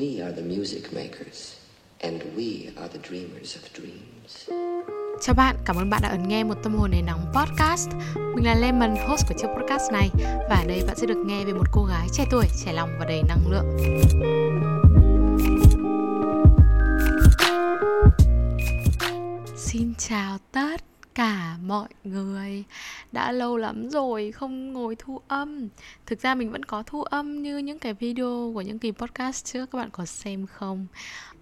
We are the music makers, and we are the dreamers of dreams. Chào bạn, cảm ơn bạn đã ấn nghe một tâm hồn đầy nóng podcast. Mình là Lemon, host của chiếc podcast này và ở đây bạn sẽ được nghe về một cô gái trẻ tuổi, trẻ lòng và đầy năng lượng. Xin chào tất cả mọi người Đã lâu lắm rồi không ngồi thu âm Thực ra mình vẫn có thu âm như những cái video của những kỳ podcast trước Các bạn có xem không?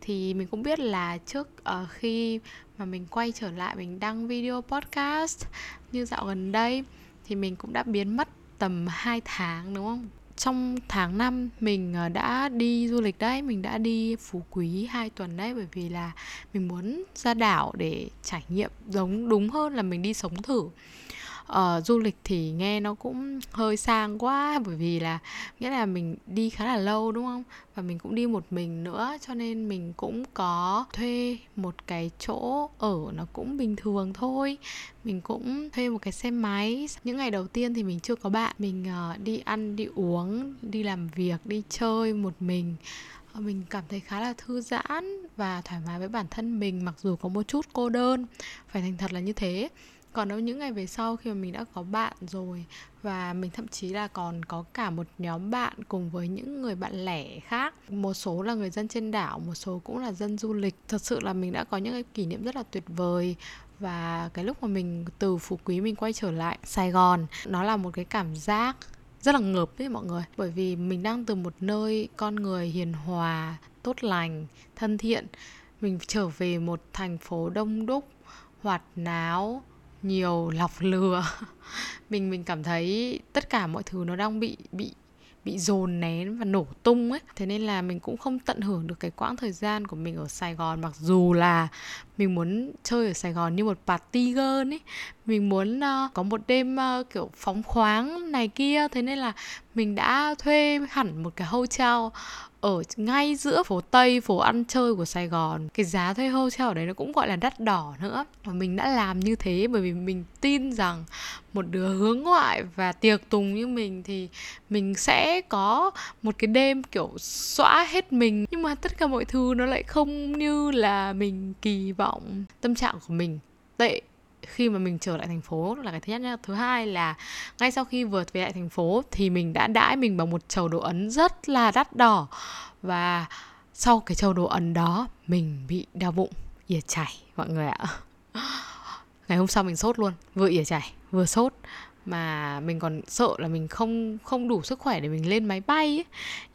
Thì mình cũng biết là trước uh, khi mà mình quay trở lại mình đăng video podcast Như dạo gần đây Thì mình cũng đã biến mất tầm 2 tháng đúng không? Trong tháng 5 mình ờ, đã đi du lịch đấy, mình đã đi phú quý 2 tuần đấy, bởi vì là mình muốn ra đảo để trải nghiệm giống, đúng hơn là mình đi sống thử uh, du lịch thì nghe nó cũng hơi sang quá bởi vì là nghĩa là mình đi khá là lâu đúng không? Và mình cũng đi một mình nữa cho nên mình cũng có thuê một cái chỗ ở nó cũng bình thường thôi. Mình cũng thuê một cái xe máy. Những ngày đầu tiên thì mình chưa có bạn. Mình uh, đi ăn đi uống đi làm việc đi chơi một mình. Ờ, mình cảm thấy khá là thư giãn và thoải mái với bản thân mình mặc dù có một chút cô đơn. Phải thành thật là như thế còn đâu, những ngày về sau khi mà mình đã có bạn rồi và mình thậm chí là còn có cả một nhóm bạn cùng với những người bạn lẻ khác, một số là người dân trên đảo, một số cũng là dân du lịch. Thật sự là mình đã có những cái kỷ niệm rất là tuyệt vời và cái lúc mà mình, từ phú quý mình quay trở lại sài gòn, nó là một cái cảm giác rất là ngợp với mọi người. Bởi vì mình đang từ một nơi con người hiền hòa, tốt lành, thân thiện. Mình trở về một thành phố đông đúc, hoạt náo nhiều lọc lừa. Mình mình cảm thấy tất cả mọi thứ nó đang bị bị bị dồn nén và nổ tung ấy. Thế nên là mình cũng không tận hưởng được cái quãng thời gian của mình ở Sài Gòn. Mặc dù là mình muốn chơi ở Sài Gòn như một party girl ấy. Mình muốn uh, có một đêm uh, kiểu phóng khoáng này kia. Thế nên là mình đã thuê hẳn một cái hotel ở ngay giữa phố Tây, phố ăn chơi của Sài Gòn. Cái giá thuê hotel ở đấy nó cũng gọi là đắt đỏ nữa. Và mình đã làm như thế bởi vì mình tin rằng một đứa hướng ngoại và tiệc tùng như mình thì mình sẽ có một cái đêm kiểu xóa hết mình. Nhưng mà tất cả mọi thứ nó lại không như là mình kỳ vọng. Tâm trạng của mình tệ khi mà mình trở lại thành phố là cái thứ nhất nhá. Thứ hai là ngay sau khi vượt về lại thành phố thì mình đã đãi mình bằng một chầu đồ ấn rất là đắt đỏ. Và sau cái chầu đồ ấn đó, mình bị đau bụng, ỉa chảy, mọi người ạ. Ngày hôm sau mình sốt luôn, vừa ỉa chảy, vừa sốt mà mình còn sợ là mình không không đủ sức khỏe để mình lên máy bay ấy.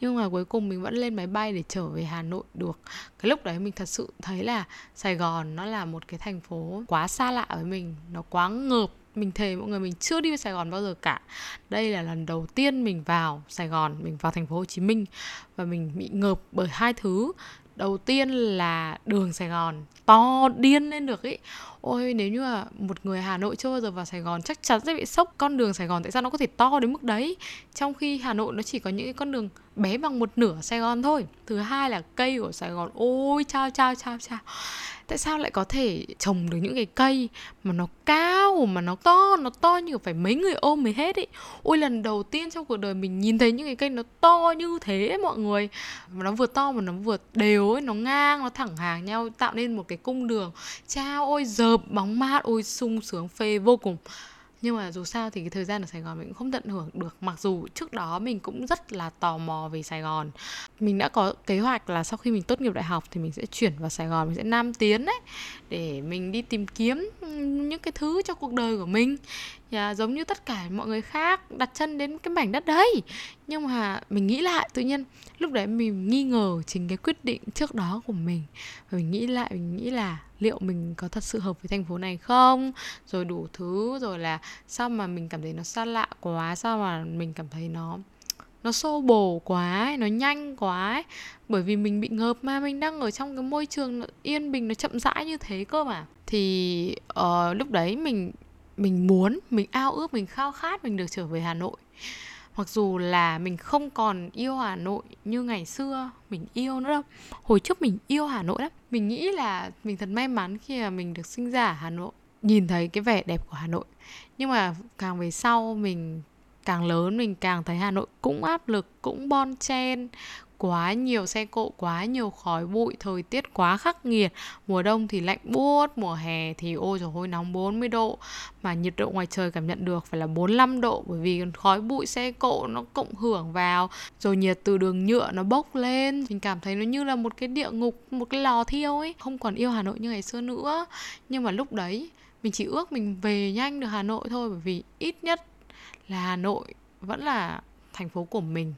nhưng mà cuối cùng mình vẫn lên máy bay để trở về Hà Nội được. Cái lúc đấy mình thật sự thấy là Sài Gòn nó là một cái thành phố quá xa lạ với mình, nó quá ngợp. Mình thề mọi người, mình chưa đi về Sài Gòn bao giờ cả. Đây là lần đầu tiên mình vào Sài Gòn, mình vào thành phố Hồ Chí Minh và mình bị ngợp bởi hai thứ đầu tiên là đường Sài Gòn to điên lên được ý. Ôi, nếu như là một người Hà Nội chưa bao giờ vào Sài Gòn, chắc chắn sẽ bị sốc con đường Sài Gòn. Tại sao nó có thể to đến mức đấy? Trong khi Hà Nội nó chỉ có những cái con đường bé bằng một nửa Sài Gòn thôi. Thứ hai là cây của Sài Gòn, ôi, chao chao chao chao. Tại sao lại có thể trồng được những cái cây mà nó cao, mà nó to nó to như phải mấy người ôm mới hết ấy? Ôi, lần đầu tiên trong cuộc đời mình nhìn thấy những cái cây nó to như thế, mọi người. Mà nó vừa to mà nó vừa đều ấy, nó ngang, nó thẳng hàng nhau, tạo nên một cái cung đường. Chao, ôi, dợp, bóng mát, ôi, sung sướng, phê vô cùng nhưng mà dù sao thì cái thời gian ở Sài Gòn mình cũng không tận hưởng được. Mặc dù trước đó mình cũng rất là tò mò về Sài Gòn. Mình đã có kế hoạch là sau khi mình tốt nghiệp đại học thì mình sẽ chuyển vào Sài Gòn mình sẽ nam tiến đấy để mình đi tìm kiếm những cái thứ cho cuộc đời của mình. Yeah, giống như tất cả mọi người khác đặt chân đến cái mảnh đất đấy. Nhưng mà mình nghĩ lại tự nhiên lúc đấy mình nghi ngờ chính cái quyết định trước đó của mình. Và mình nghĩ lại mình nghĩ là liệu mình có thật sự hợp với thành phố này không? Rồi đủ thứ rồi là sao mà mình cảm thấy nó xa lạ quá sao mà mình cảm thấy nó nó xô bồ quá ấy, nó nhanh quá ấy. bởi vì mình bị ngợp mà mình đang ở trong cái môi trường yên bình nó chậm rãi như thế cơ mà. Thì uh, lúc đấy mình mình muốn mình ao ước mình khao khát mình được trở về hà nội. Mặc dù là mình không còn yêu hà nội như ngày xưa mình yêu nữa đâu. Hồi trước mình yêu hà nội lắm mình nghĩ là mình thật may mắn khi mà mình được sinh ra ở hà nội, nhìn thấy cái vẻ đẹp của hà nội. Nhưng mà càng về sau mình càng lớn, mình càng thấy hà nội cũng áp lực, cũng bon chen quá nhiều xe cộ, quá nhiều khói bụi, thời tiết quá khắc nghiệt. Mùa đông thì lạnh buốt, mùa hè thì ôi trời ơi nóng 40 độ. Mà nhiệt độ ngoài trời cảm nhận được phải là 45 độ, bởi vì khói bụi, xe cộ nó cộng hưởng vào. Rồi nhiệt từ đường nhựa nó bốc lên. Mình cảm thấy nó như là một cái địa ngục, một cái lò thiêu ấy. Không còn yêu Hà Nội như ngày xưa nữa. Nhưng mà lúc đấy, mình chỉ ước mình về nhanh được Hà Nội thôi, bởi vì ít nhất là Hà Nội vẫn là thành phố của mình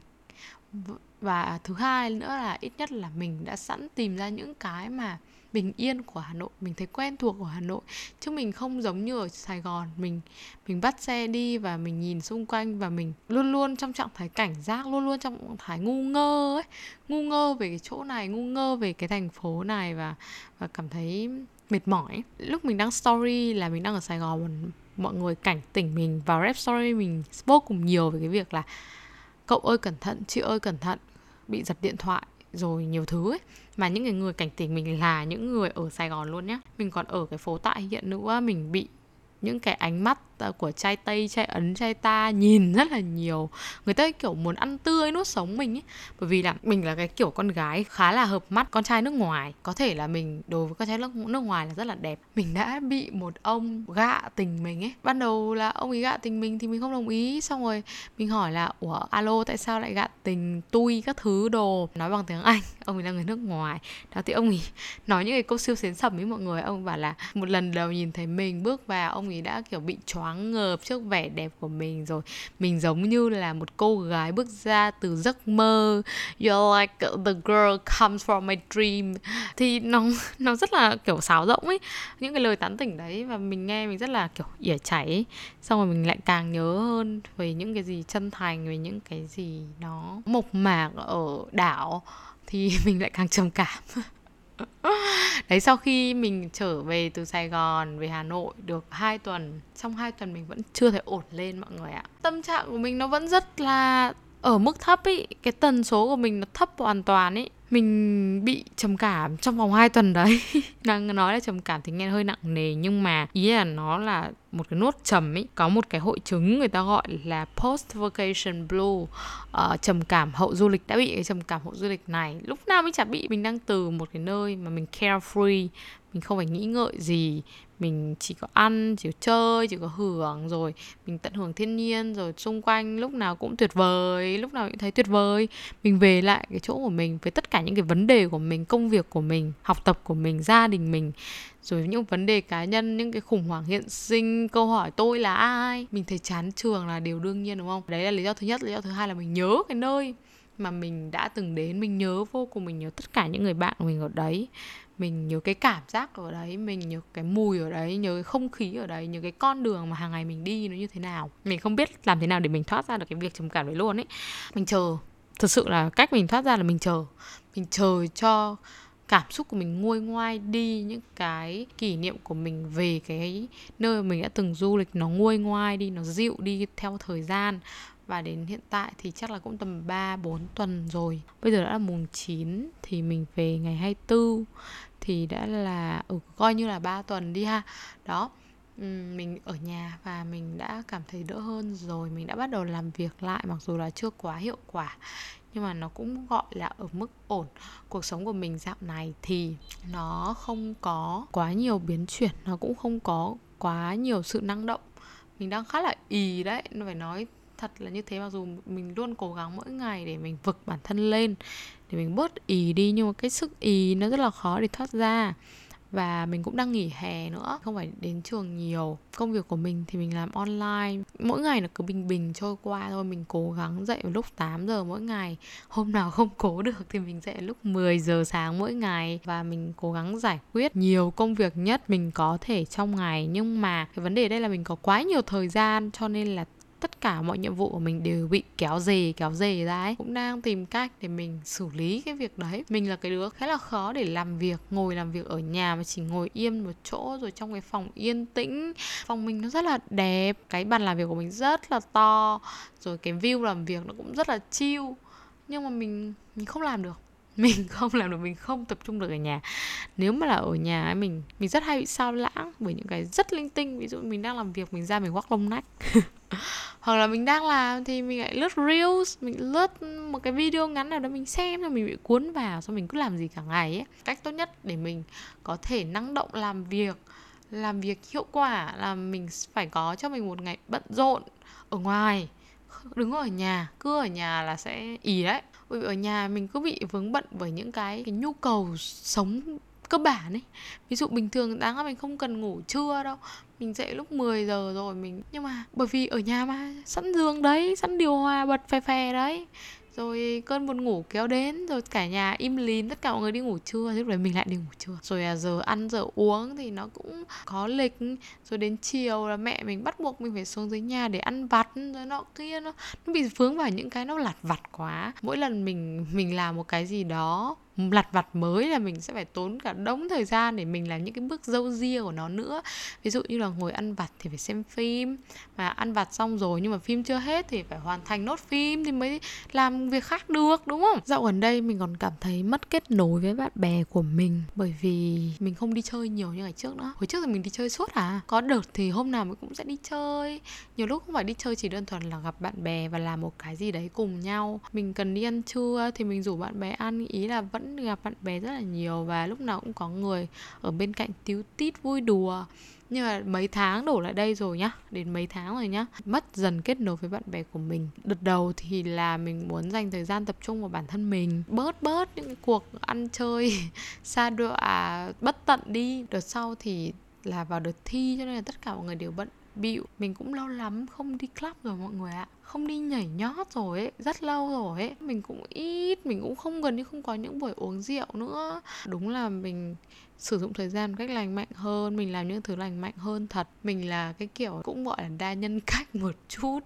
và thứ hai nữa là ít nhất là mình đã sẵn tìm ra những cái mà bình yên của Hà Nội, mình thấy quen thuộc của Hà Nội. Chứ mình không giống như ở Sài Gòn, mình mình bắt xe đi và mình nhìn xung quanh và mình luôn luôn trong trạng thái cảnh giác, luôn luôn trong trạng thái ngu ngơ ấy. Ngu ngơ về cái chỗ này, ngu ngơ về cái thành phố này và và cảm thấy mệt mỏi. Lúc mình đăng story là mình đang ở Sài Gòn, mọi người cảnh tỉnh mình vào rep story mình vô cùng nhiều về cái việc là cậu ơi cẩn thận, chị ơi cẩn thận bị giật điện thoại rồi nhiều thứ ấy. Mà những người người cảnh tỉnh mình là những người ở Sài Gòn luôn nhé mình còn ở cái phố tại hiện nữa, mình bị những cái ánh mắt của trai tây trai ấn trai ta nhìn rất là nhiều. Người ta kiểu muốn ăn tươi nuốt sống mình ấy. Bởi vì là mình là cái kiểu con gái khá là hợp mắt con trai nước ngoài. Có thể là mình đối với con trai nước, nước ngoài là rất là đẹp. Mình đã bị một ông gạ tình mình ấy. Ban đầu là ông ấy gạ tình mình thì mình không đồng ý. Xong rồi mình hỏi là ủa alo tại sao lại gạ tình tui các thứ đồ? Nói bằng tiếng anh ông ấy là người nước ngoài. Đó thì ông ấy nói những cái câu siêu xến sầm với mọi người. Ông bảo là một lần đầu nhìn thấy mình bước vào ông ấy đã kiểu bị choáng ngợp trước vẻ đẹp của mình rồi. Mình giống như là một cô gái bước ra từ giấc mơ. You're like the girl comes from my dream. Thì nó nó rất là kiểu sáo rỗng ấy. Những cái lời tán tỉnh đấy và mình nghe mình rất là kiểu ỉa chảy xong rồi mình lại càng nhớ hơn về những cái gì chân thành, về những cái gì nó mộc mạc ở đảo. Thì mình lại càng trầm cảm đấy, sau khi mình trở về từ Sài Gòn, về Hà Nội được 2 tuần, trong 2 tuần mình vẫn chưa thể ổn lên mọi người ạ. Tâm trạng của mình nó vẫn rất là ở mức thấp ý, cái tần số của mình nó thấp hoàn toàn ý mình bị trầm cảm trong vòng 2 tuần đấy. Đang nói là trầm cảm thì nghe hơi nặng nề nhưng mà ý là nó là một cái nốt trầm ấy có một cái hội chứng người ta gọi là post vacation blue. Uh, trầm cảm hậu du lịch đã bị cái trầm cảm hậu du lịch này. Lúc nào mình chả bị mình đang từ một cái nơi mà mình carefree mình không phải nghĩ ngợi gì mình chỉ có ăn, chỉ có chơi, chỉ có hưởng rồi. Mình tận hưởng thiên nhiên rồi, xung quanh lúc nào cũng tuyệt vời, lúc nào cũng thấy tuyệt vời. Mình về lại cái chỗ của mình với tất cả những cái vấn đề của mình, công việc của mình, học tập của mình, gia đình mình. Rồi những vấn đề cá nhân, những cái khủng hoảng hiện sinh, câu hỏi tôi là ai? Mình thấy chán trường là điều đương nhiên, đúng không? Đấy là lý do thứ nhất. Lý do thứ hai là mình nhớ cái nơi mà mình đã từng đến. Mình nhớ vô cùng, mình nhớ tất cả những người bạn của mình ở đấy mình nhớ cái cảm giác ở đấy, mình nhớ cái mùi ở đấy, nhớ cái không khí ở đấy, nhớ cái con đường mà hàng ngày mình đi nó như thế nào. Mình không biết làm thế nào để mình thoát ra được cái việc trầm cảm đấy luôn ấy. Mình chờ. Thực sự là cách mình thoát ra là mình chờ. Mình chờ cho cảm xúc của mình nguôi ngoai đi, những cái kỷ niệm của mình về cái nơi mình đã từng du lịch nó nguôi ngoai đi, nó dịu đi theo thời gian. Và đến hiện tại thì chắc là cũng tầm 3 4 tuần rồi. Bây giờ đã là mùng 9 thì mình về ngày 24 thì đã là ừ, coi như là 3 tuần đi ha. Đó. mình ở nhà và mình đã cảm thấy đỡ hơn rồi mình đã bắt đầu làm việc lại mặc dù là chưa quá hiệu quả nhưng mà nó cũng gọi là ở mức ổn cuộc sống của mình dạo này thì nó không có quá nhiều biến chuyển nó cũng không có quá nhiều sự năng động mình đang khá là ì đấy phải nói thật là như thế mặc dù mình luôn cố gắng mỗi ngày để mình vực bản thân lên để mình bớt ì đi, nhưng mà cái sức ì nó rất là khó để thoát ra. Và mình cũng đang nghỉ hè nữa, không phải đến trường nhiều. Công việc của mình thì mình làm online. Mỗi ngày nó cứ bình bình trôi qua thôi. Mình cố gắng dậy vào lúc 8 giờ mỗi ngày. Hôm nào không cố được thì mình dậy lúc 10 giờ sáng mỗi ngày. Và mình cố gắng giải quyết nhiều công việc nhất mình có thể trong ngày. Nhưng mà cái vấn đề đây là mình có quá nhiều thời gian cho nên là tất cả mọi nhiệm vụ của mình đều bị kéo dề kéo dề ra ấy. Cũng đang tìm cách để mình xử lý cái việc đấy. Mình là cái đứa khá là khó để làm việc, ngồi làm việc ở nhà mà chỉ ngồi yên một chỗ rồi trong cái phòng yên tĩnh. Phòng mình nó rất là đẹp, cái bàn làm việc của mình rất là to, rồi cái view làm việc nó cũng rất là chill. Nhưng mà mình mình không làm được. mình không làm được mình không tập trung được ở nhà. Nếu mà là ở nhà ấy, mình mình rất hay bị sao lãng bởi những cái rất linh tinh. Ví dụ mình đang làm việc mình ra mình quắc lông nách hoặc là mình đang làm thì mình lại lướt reels mình lướt một cái video ngắn nào đó mình xem rồi mình bị cuốn vào xong mình cứ làm gì cả ngày ấy. Cách tốt nhất để mình có thể năng động làm việc làm việc hiệu quả là mình phải có cho mình một ngày bận rộn ở ngoài. Đứng ở nhà cứ ở nhà là sẽ ý đấy bởi vì ở nhà mình cứ bị vướng bận bởi những cái, cái nhu cầu sống cơ bản ấy. Ví dụ bình thường đáng là mình không cần ngủ trưa đâu. Mình dậy lúc 10 giờ rồi mình nhưng mà bởi vì ở nhà mà sẵn giường đấy sẵn điều hòa bật phè phè đấy rồi cơn buồn ngủ kéo đến rồi cả nhà im lìm tất cả mọi người đi ngủ trưa lúc đấy mình lại đi ngủ trưa. Rồi à, giờ ăn giờ uống thì nó cũng có lịch. Rồi đến chiều là mẹ mình bắt buộc mình phải xuống dưới nhà để ăn vặt rồi nọ kia nó nó bị vướng vào những cái nó lặt vặt quá. Mỗi lần mình mình làm một cái gì đó lặt vặt mới là mình sẽ phải tốn cả đống thời gian để mình làm những cái bước dâu ria của nó nữa. Ví dụ như là ngồi ăn vặt thì phải xem phim. Mà ăn vặt xong rồi nhưng mà phim chưa hết thì phải hoàn thành nốt phim thì mới làm việc khác được, đúng không? Dạo gần đây mình còn cảm thấy mất kết nối với bạn bè của mình bởi vì mình không đi chơi nhiều như ngày trước nữa. Hồi trước thì mình đi chơi suốt à? Có đợt thì hôm nào mình cũng sẽ đi chơi. Nhiều lúc không phải đi chơi chỉ đơn thuần là gặp bạn bè và làm một cái gì đấy cùng nhau. Mình cần đi ăn trưa thì mình rủ bạn bè ăn, ý là vẫn vẫn gặp bạn bè rất là nhiều và lúc nào cũng có người ở bên cạnh tíu tít, vui đùa. Nhưng mà mấy tháng đổ lại đây rồi nhá, đến mấy tháng rồi nhá, mất dần kết nối với bạn bè của mình. Đợt đầu thì là mình muốn dành thời gian tập trung vào bản thân mình, bớt bớt những cuộc ăn chơi xa đọa, bất tận đi. Đợt sau thì là vào đợt thi cho nên là tất cả mọi người đều bận bịu mình cũng lâu lắm, không đi club rồi mọi người ạ. Không đi nhảy nhót rồi ấy, rất lâu rồi ấy. Mình cũng ít, mình cũng không, gần như không có những buổi uống rượu nữa. Đúng là mình sử dụng thời gian một cách lành mạnh hơn, mình làm những thứ lành mạnh hơn thật. Mình là cái kiểu cũng gọi là đa nhân cách một chút.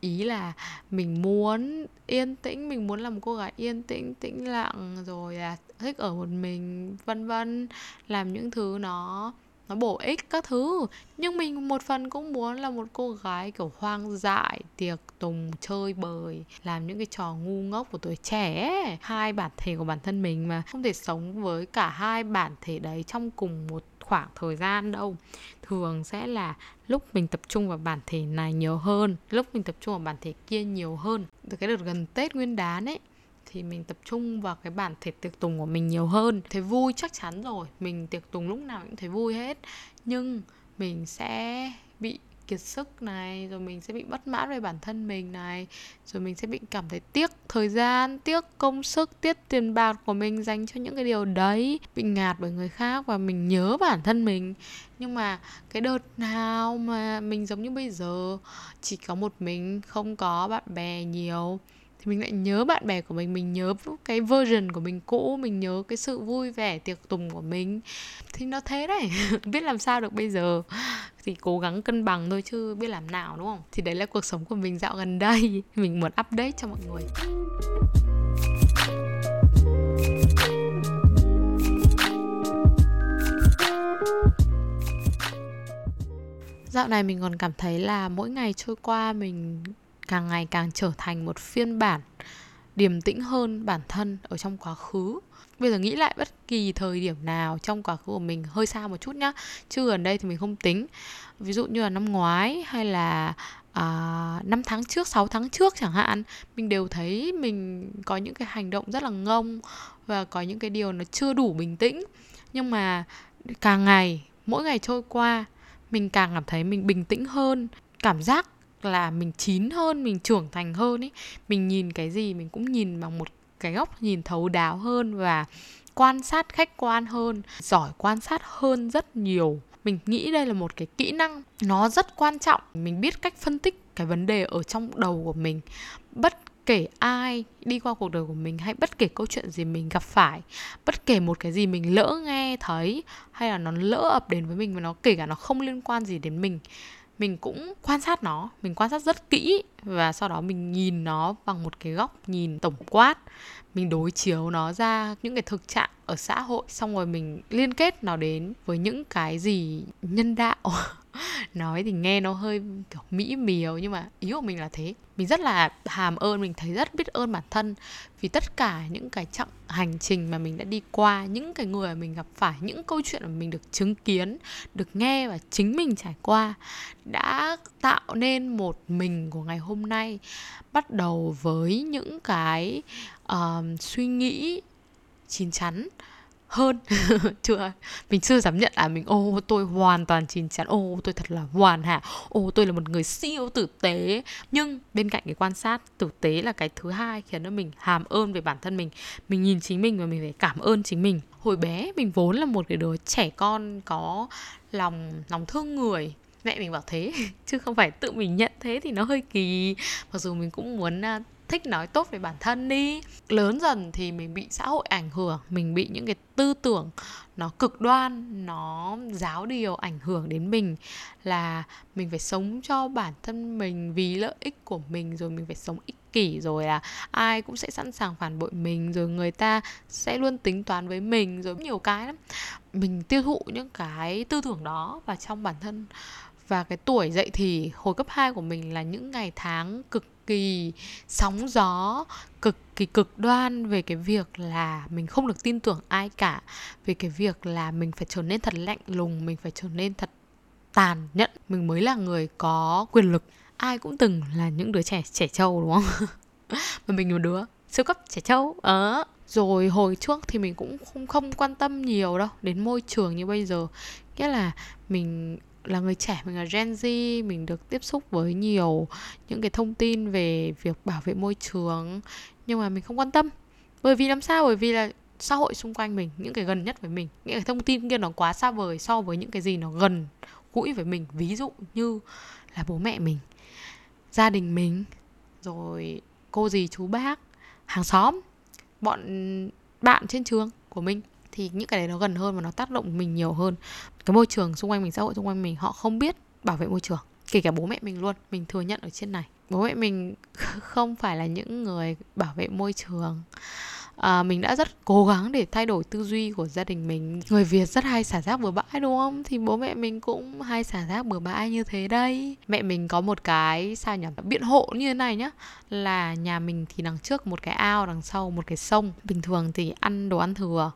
Ý là mình muốn yên tĩnh, mình muốn là một cô gái yên tĩnh tĩnh lặng, rồi là thích ở một mình, vân vân, làm những thứ nó nó bổ ích các thứ. Nhưng mình một phần cũng muốn là một cô gái kiểu hoang dại, tiệc tùng, chơi bời, làm những cái trò ngu ngốc của tuổi trẻ hai bản thể của bản thân mình mà, không thể sống với cả hai bản thể đấy trong cùng một khoảng thời gian đâu. Thường sẽ là lúc mình tập trung vào bản thể này nhiều hơn, lúc mình tập trung vào bản thể kia nhiều hơn. Từ cái đợt gần tết nguyên đán ấy thì mình tập trung vào cái bản thể tiệc tùng của mình nhiều hơn. Thấy vui chắc chắn rồi, mình tiệc tùng lúc nào cũng thấy vui hết. Nhưng mình sẽ bị kiệt sức này, rồi mình sẽ bị bất mãn về bản thân mình này, rồi mình sẽ bị cảm thấy tiếc thời gian, tiếc công sức, tiếc tiền bạc của mình dành cho những cái điều đấy, bị ngạt bởi người khác và mình nhớ bản thân mình. Nhưng mà cái đợt nào mà mình giống như bây giờ, chỉ có một mình, không có bạn bè nhiều mình lại nhớ bạn bè của mình mình nhớ cái version của mình cũ, mình nhớ cái sự vui vẻ tiệc tùng của mình. Thì nó thế đấy, biết làm sao được bây giờ. Thì cố gắng cân bằng thôi chứ biết làm nào, đúng không? Thì đấy là cuộc sống của mình dạo gần đây. Mình muốn update cho mọi người. Dạo này mình còn cảm thấy là mỗi ngày trôi qua mình càng ngày càng trở thành một phiên bản điềm tĩnh hơn bản thân ở trong quá khứ. Bây giờ nghĩ lại bất kỳ thời điểm nào trong quá khứ của mình hơi xa một chút nhá. Chứ gần đây thì mình không tính. Ví dụ như là năm ngoái hay là à, 5 tháng trước 6 tháng trước chẳng hạn mình đều thấy mình có những cái hành động rất là ngông và có những cái điều nó chưa đủ bình tĩnh. Nhưng mà càng ngày mỗi ngày trôi qua mình càng cảm thấy mình bình tĩnh hơn. Cảm giác là mình chín hơn, mình trưởng thành hơn ý. Mình nhìn cái gì mình cũng nhìn bằng một cái góc, nhìn thấu đáo hơn và quan sát, khách quan hơn, giỏi quan sát hơn rất nhiều. Mình nghĩ đây là một cái kỹ năng, nó rất quan trọng. Mình biết cách phân tích cái vấn đề ở trong đầu của mình. Bất kể ai đi qua cuộc đời của mình hay bất kể câu chuyện gì mình gặp phải, bất kể một cái gì mình lỡ nghe, thấy, hay là nó lỡ ập đến với mình và nó, kể cả nó không liên quan gì đến mình mình cũng quan sát nó mình quan sát rất kỹ và sau đó mình nhìn nó bằng một cái góc nhìn tổng quát. Mình đối chiếu nó ra những cái thực trạng ở xã hội. Xong rồi mình liên kết nó đến với những cái gì nhân đạo. Nói thì nghe nó hơi kiểu mỹ miều, nhưng mà ý của mình là thế. Mình rất là hàm ơn, mình thấy rất biết ơn bản thân vì tất cả những cái chặng hành trình mà mình đã đi qua, những cái người mà mình gặp phải, những câu chuyện mà mình được chứng kiến, được nghe và chính mình trải qua đã tạo nên một mình của ngày hôm nay. Bắt đầu với những cái uh, suy nghĩ chín chắn hơn. Chưa mình chưa dám nhận là mình ô tôi hoàn toàn chín chắn. Ô tôi thật là hoàn hảo. Ô tôi là một người siêu tử tế. Nhưng bên cạnh cái quan sát tử tế là cái thứ hai khiến cho mình hàm ơn về bản thân mình. Mình nhìn chính mình và mình phải cảm ơn chính mình. Hồi bé mình vốn là một cái đứa trẻ con có lòng lòng thương người mẹ mình bảo thế, chứ không phải tự mình nhận thế thì nó hơi kỳ. Mặc dù mình cũng muốn à, thích nói tốt về bản thân đi. Lớn dần thì mình bị xã hội ảnh hưởng, mình bị những cái tư tưởng nó cực đoan, nó giáo điều ảnh hưởng đến mình là mình phải sống cho bản thân mình vì lợi ích của mình, rồi mình phải sống ích kỷ, rồi là ai cũng sẽ sẵn sàng phản bội mình, rồi người ta sẽ luôn tính toán với mình, rồi nhiều cái lắm. Mình tiêu thụ những cái tư tưởng đó và trong bản thân và cái tuổi dậy thì hồi cấp 2 của mình là những ngày tháng cực kỳ sóng gió, cực kỳ cực đoan về cái việc là mình không được tin tưởng ai cả, về cái việc là mình phải trở nên thật lạnh lùng, mình phải trở nên thật tàn nhẫn. Mình mới là người có quyền lực. Ai cũng từng là những đứa trẻ trẻ trâu, đúng không? Mà mình là đứa siêu cấp trẻ trâu ờ. Rồi hồi trước thì mình cũng không không quan tâm nhiều đâu, đến môi trường như bây giờ. Nghĩa là mình là người trẻ, mình là Gen Z, mình được tiếp xúc với nhiều những cái thông tin về việc bảo vệ môi trường, nhưng mà mình không quan tâm. Bởi vì làm sao? Bởi vì là xã hội xung quanh mình, những cái gần nhất với mình, những cái thông tin kia nó quá xa vời so với những cái gì nó gần gũi với mình. Ví dụ như là bố mẹ mình, gia đình mình, rồi cô dì chú bác, hàng xóm, bọn bạn trên trường của mình thì những cái đấy nó gần hơn và nó tác động mình nhiều hơn. Cái môi trường xung quanh mình, xã hội xung quanh mình, họ không biết bảo vệ môi trường, kể cả bố mẹ mình luôn. Mình thừa nhận ở trên này, bố mẹ mình không phải là những người bảo vệ môi trường à, mình đã rất cố gắng để thay đổi tư duy của gia đình mình. Người việt rất hay xả rác bừa bãi đúng không? Thì bố mẹ mình cũng hay xả rác bừa bãi như thế đây. Mẹ mình có một cái sao nhỉ? Biện hộ như thế này nhá. Là nhà mình thì đằng trước một cái ao đằng sau một cái sông. Bình thường thì ăn đồ ăn thừa.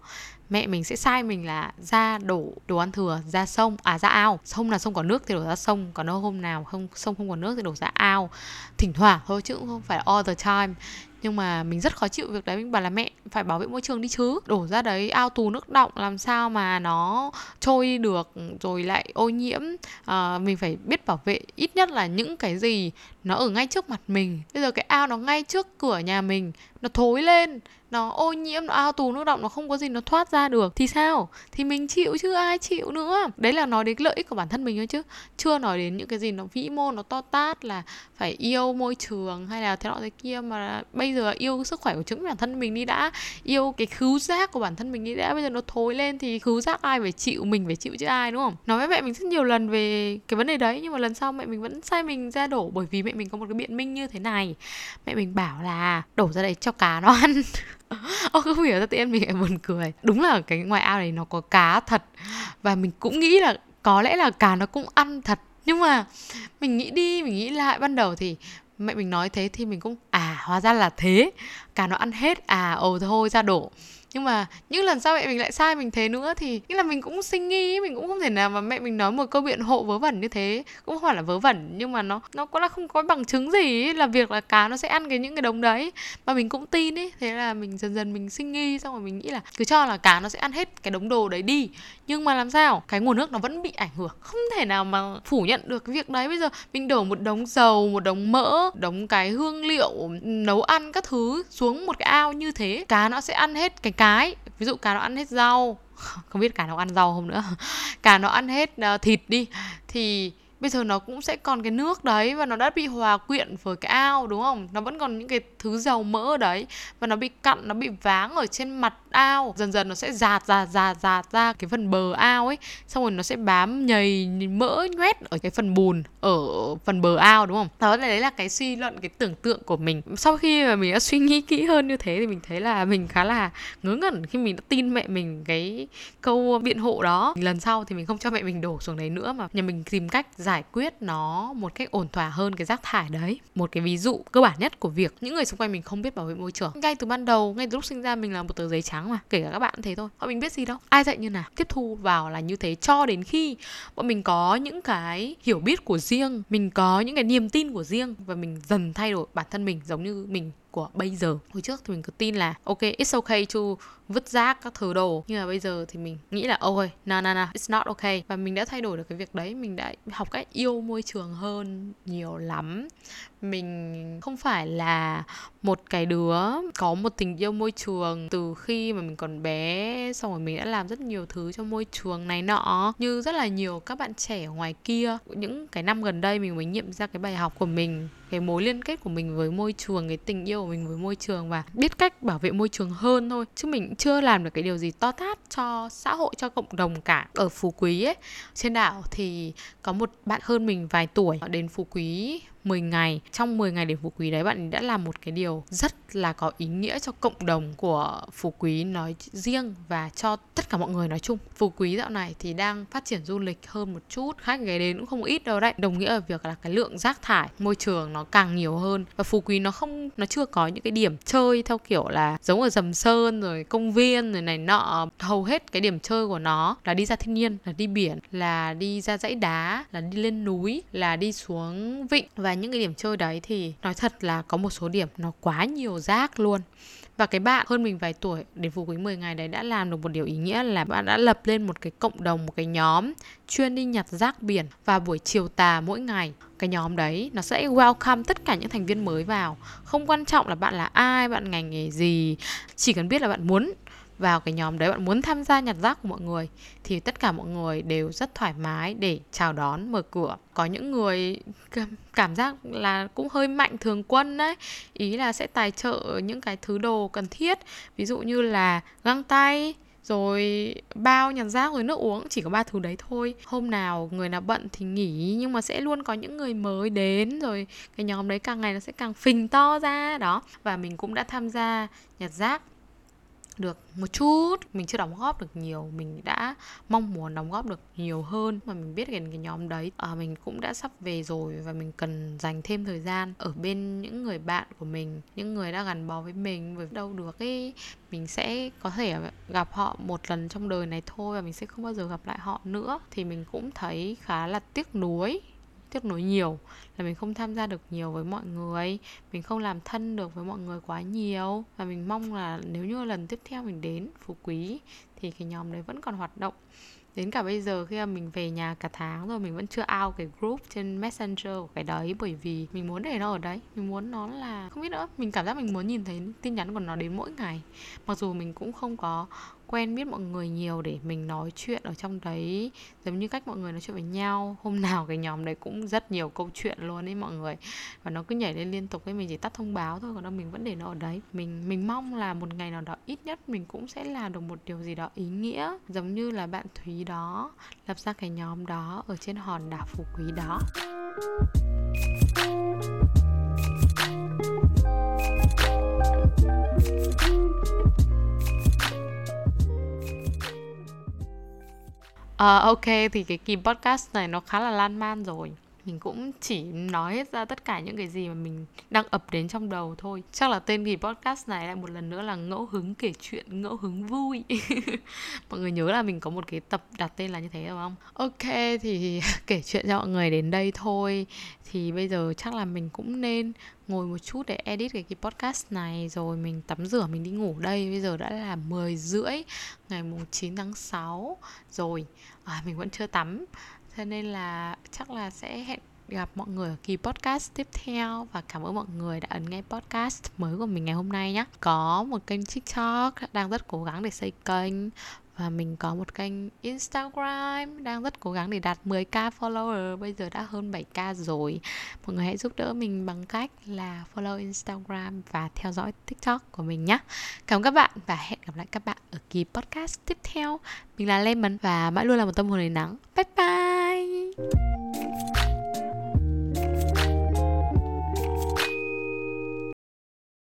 Mẹ mình sẽ sai mình là ra đổ đồ ăn thừa ra sông à ra ao. Sông là sông có nước thì đổ ra sông còn nó hôm nào không sông không có nước thì đổ ra ao. Thỉnh thoảng thôi chứ cũng không phải all the time nhưng mà mình rất khó chịu việc đấy. Mình bảo là mẹ phải bảo vệ môi trường đi chứ. Đổ ra đấy ao tù nước động làm sao mà nó trôi được rồi lại ô nhiễm. À, mình phải biết bảo vệ ít nhất là những cái gì nó ở ngay trước mặt mình. Bây giờ cái ao nó ngay trước cửa nhà mình nó thối lên nó ô nhiễm, nó ao tù nước động, nó không có gì, nó thoát ra được. Thì sao? Thì mình chịu chứ, ai chịu nữa? Đấy là nói đến lợi ích của bản thân mình thôi chứ. Chưa nói đến những cái gì nó vĩ mô, nó to tát là phải yêu môi trường hay là thế nọ thế kia mà bây giờ yêu sức khỏe của chính bản thân mình đi đã. Yêu cái khứu giác của bản thân mình đi đã. Bây giờ nó thối lên thì khứu giác ai phải chịu? Mình phải chịu chứ ai, đúng không? Nói với mẹ mình rất nhiều lần về cái vấn đề đấy, nhưng mà lần sau mẹ mình vẫn sai mình ra đổ bởi vì mẹ mình có một cái biện minh như thế này. Mẹ mình bảo là đổ ra đấy cho cá nó ăn. ông không hiểu ra tự nhiên mình lại buồn cười. Đúng là cái ngoài ao này nó có cá thật. Và mình cũng nghĩ là có lẽ là cá nó cũng ăn thật. Nhưng mà mình nghĩ đi, mình nghĩ lại ban đầu thì mẹ mình nói thế thì mình cũng à hóa ra là thế. Cá nó ăn hết. À ồ thôi ra đổ nhưng mà những lần sau mẹ mình lại sai mình thế nữa thì nghĩa là mình cũng sinh nghi mình cũng không thể nào mà mẹ mình nói một câu biện hộ vớ vẩn như thế. Cũng không phải là vớ vẩn nhưng mà nó nó có là không có bằng chứng gì ấy, là việc là cá nó sẽ ăn cái những cái đống đấy. Mà mình cũng tin ấy thế là mình dần dần mình sinh nghi xong rồi mình nghĩ là cứ cho là cá nó sẽ ăn hết cái đống đồ đấy đi. Nhưng mà làm sao? Cái nguồn nước nó vẫn bị ảnh hưởng. Không thể nào mà phủ nhận được cái việc đấy. Bây giờ mình đổ một đống dầu một đống mỡ đống cái hương liệu nấu ăn các thứ xuống một cái ao như thế cá nó sẽ ăn hết cái cái ví dụ cá nó ăn hết rau không biết cá nó ăn rau không nữa. Cá nó ăn hết uh, thịt đi thì bây giờ nó cũng sẽ còn cái nước đấy và nó đã bị hòa quyện với cái ao đúng không? Nó vẫn còn những cái thứ dầu mỡ ở đấy và nó bị cặn nó bị váng ở trên mặt ao, dần dần nó sẽ giạt giạt giạt giạt ra cái phần bờ ao ấy. Xong rồi nó sẽ bám nhầy, mỡ nhoét ở cái phần bùn, ở phần bờ ao, đúng không? Đó là đấy là cái suy luận, cái tưởng tượng của mình. Sau khi mà mình đã suy nghĩ kỹ hơn như thế thì mình thấy là mình khá là ngớ ngẩn khi mình đã tin mẹ mình cái câu biện hộ đó. Lần sau thì mình không cho mẹ mình đổ xuống đấy nữa mà nhà mình tìm cách giải quyết nó một cách ổn thỏa hơn cái rác thải đấy. Một cái ví dụ cơ bản nhất của việc những người xung quanh mình không biết bảo vệ môi trường. Ngay từ ban đầu, ngay từ lúc sinh ra mình là một tờ giấy trắng mà, kể cả các bạn thế thôi. Bọn mình biết gì đâu. Ai dạy như nào? Tiếp thu vào là như thế cho đến khi bọn mình có những cái hiểu biết của riêng, mình có những cái niềm tin của riêng và mình dần thay đổi bản thân mình giống như mình của bây giờ. Hồi trước thì mình cứ tin là, ok, it's okay to vứt rác các thứ đồ. Nhưng mà bây giờ thì mình nghĩ là, ôi no no no it's not okay. Và mình đã thay đổi được cái việc đấy. Mình đã học cách yêu môi trường hơn nhiều lắm. Mình không phải là một cái đứa có một tình yêu môi trường từ khi mà mình còn bé, xong rồi mình đã làm rất nhiều thứ cho môi trường này nọ. Như rất là nhiều các bạn trẻ ở ngoài kia. Những cái năm gần đây mình mới nghiệm ra cái bài học của mình cái mối liên kết của mình với môi trường, cái tình yêu của mình với môi trường và biết cách bảo vệ môi trường hơn thôi. Chứ mình chưa làm được cái điều gì to tát cho xã hội, cho cộng đồng cả. Ở phú quý ấy, trên đảo thì có một bạn hơn mình vài tuổi đến phú quý 10 ngày. Trong 10 ngày đến phú quý đấy, bạn đã làm một cái điều rất là có ý nghĩa cho cộng đồng của phú quý nói riêng và cho tất cả mọi người nói chung. Phú quý dạo này thì đang phát triển du lịch hơn một chút, khách ghé đến cũng không ít đâu đấy. Đồng nghĩa ở việc là cái lượng rác thải, môi trường nó càng nhiều hơn và phú quý nó không, nó chưa có những cái điểm chơi theo kiểu là giống ở dầm sơn rồi công viên rồi này nọ. Hầu hết cái điểm chơi của nó là đi ra thiên nhiên, là đi biển, là đi ra dãy đá, là đi lên núi, là đi xuống vịnh và và những cái điểm chơi đấy thì nói thật là có một số điểm nó quá nhiều rác luôn và cái bạn hơn mình vài tuổi đến Phú Quý 10 ngày đấy đã làm được một điều ý nghĩa là bạn đã lập lên một cái cộng đồng, một cái nhóm chuyên đi nhặt rác biển vào buổi chiều tà mỗi ngày. Cái nhóm đấy nó sẽ welcome tất cả những thành viên mới vào. Không quan trọng là bạn là ai, bạn ngành nghề gì, chỉ cần biết là bạn muốn vào cái nhóm đấy bạn muốn tham gia nhặt rác của mọi người, thì tất cả mọi người đều rất thoải mái để chào đón, mở cửa. Có những người cảm giác là cũng hơi mạnh thường quân đấy, ý là sẽ tài trợ những cái thứ đồ cần thiết, ví dụ như là găng tay, rồi bao nhặt rác, rồi nước uống, chỉ có ba thứ đấy thôi. Hôm nào người nào bận thì nghỉ, nhưng mà sẽ luôn có những người mới đến, rồi cái nhóm đấy càng ngày nó sẽ càng phình to ra, đó. Và mình cũng đã tham gia nhặt rác được một chút mình chưa đóng góp được nhiều mình đã mong muốn đóng góp được nhiều hơn mà mình biết cái, cái nhóm đấy. À, mình cũng đã sắp về rồi và mình cần dành thêm thời gian ở bên những người bạn của mình những người đã gắn bó với mình với đâu được ấy mình sẽ có thể gặp họ một lần trong đời này thôi và mình sẽ không bao giờ gặp lại họ nữa. Thì mình cũng thấy khá là tiếc nuối tiếc nối nhiều, là mình không tham gia được nhiều với mọi người, mình không làm thân được với mọi người quá nhiều và mình mong là nếu như lần tiếp theo mình đến phú quý thì cái nhóm đấy vẫn còn hoạt động. Đến cả bây giờ khi mà mình về nhà cả tháng rồi mình vẫn chưa out cái group trên messenger của cái đấy bởi vì mình muốn để nó ở đấy, mình muốn nó là, không biết nữa, mình cảm giác mình muốn nhìn thấy tin nhắn của nó đến mỗi ngày. Mặc dù mình cũng không có quen biết mọi người nhiều để mình nói chuyện ở trong đấy, giống như cách mọi người nói chuyện với nhau. Hôm nào cái nhóm đấy cũng rất nhiều câu chuyện luôn ấy mọi người. Và nó cứ nhảy lên liên tục ấy, mình chỉ tắt thông báo thôi, còn đâu mình vẫn để nó ở đấy. Mình mình mong là một ngày nào đó ít nhất mình cũng sẽ làm được một điều gì đó ý nghĩa. Giống như là bạn thúy đó, lập ra cái nhóm đó ở trên hòn đảo phú quý đó. Uh, ok thì cái kỳ podcast này nó khá là lan man rồi mình cũng chỉ nói hết ra tất cả những cái gì mà mình đang ập đến trong đầu thôi. Chắc là tên kỳ podcast này lại một lần nữa là ngẫu hứng kể chuyện ngẫu hứng vui. Mọi người nhớ là mình có một cái tập đặt tên là như thế đúng không? Ok thì kể chuyện cho mọi người đến đây thôi. Thì bây giờ chắc là mình cũng nên ngồi một chút để edit cái, cái podcast này. Rồi mình tắm rửa mình đi ngủ đây. Bây giờ đã là 10 rưỡi ngày mùng 9 tháng 6 rồi. À, mình vẫn chưa tắm cho nên là chắc là sẽ hẹn gặp mọi người ở kỳ podcast tiếp theo. Và cảm ơn mọi người đã ấn nghe podcast mới của mình ngày hôm nay nhé có một kênh tiktok đang rất cố gắng để xây kênh và mình có một kênh Instagram đang rất cố gắng để đạt 10k follower, bây giờ đã hơn 7k rồi. Mọi người hãy giúp đỡ mình bằng cách là follow Instagram và theo dõi TikTok của mình nhé. Cảm ơn các bạn và hẹn gặp lại các bạn ở kỳ podcast tiếp theo. Mình là Lemon và mãi luôn là một tâm hồn đầy nắng. Bye bye!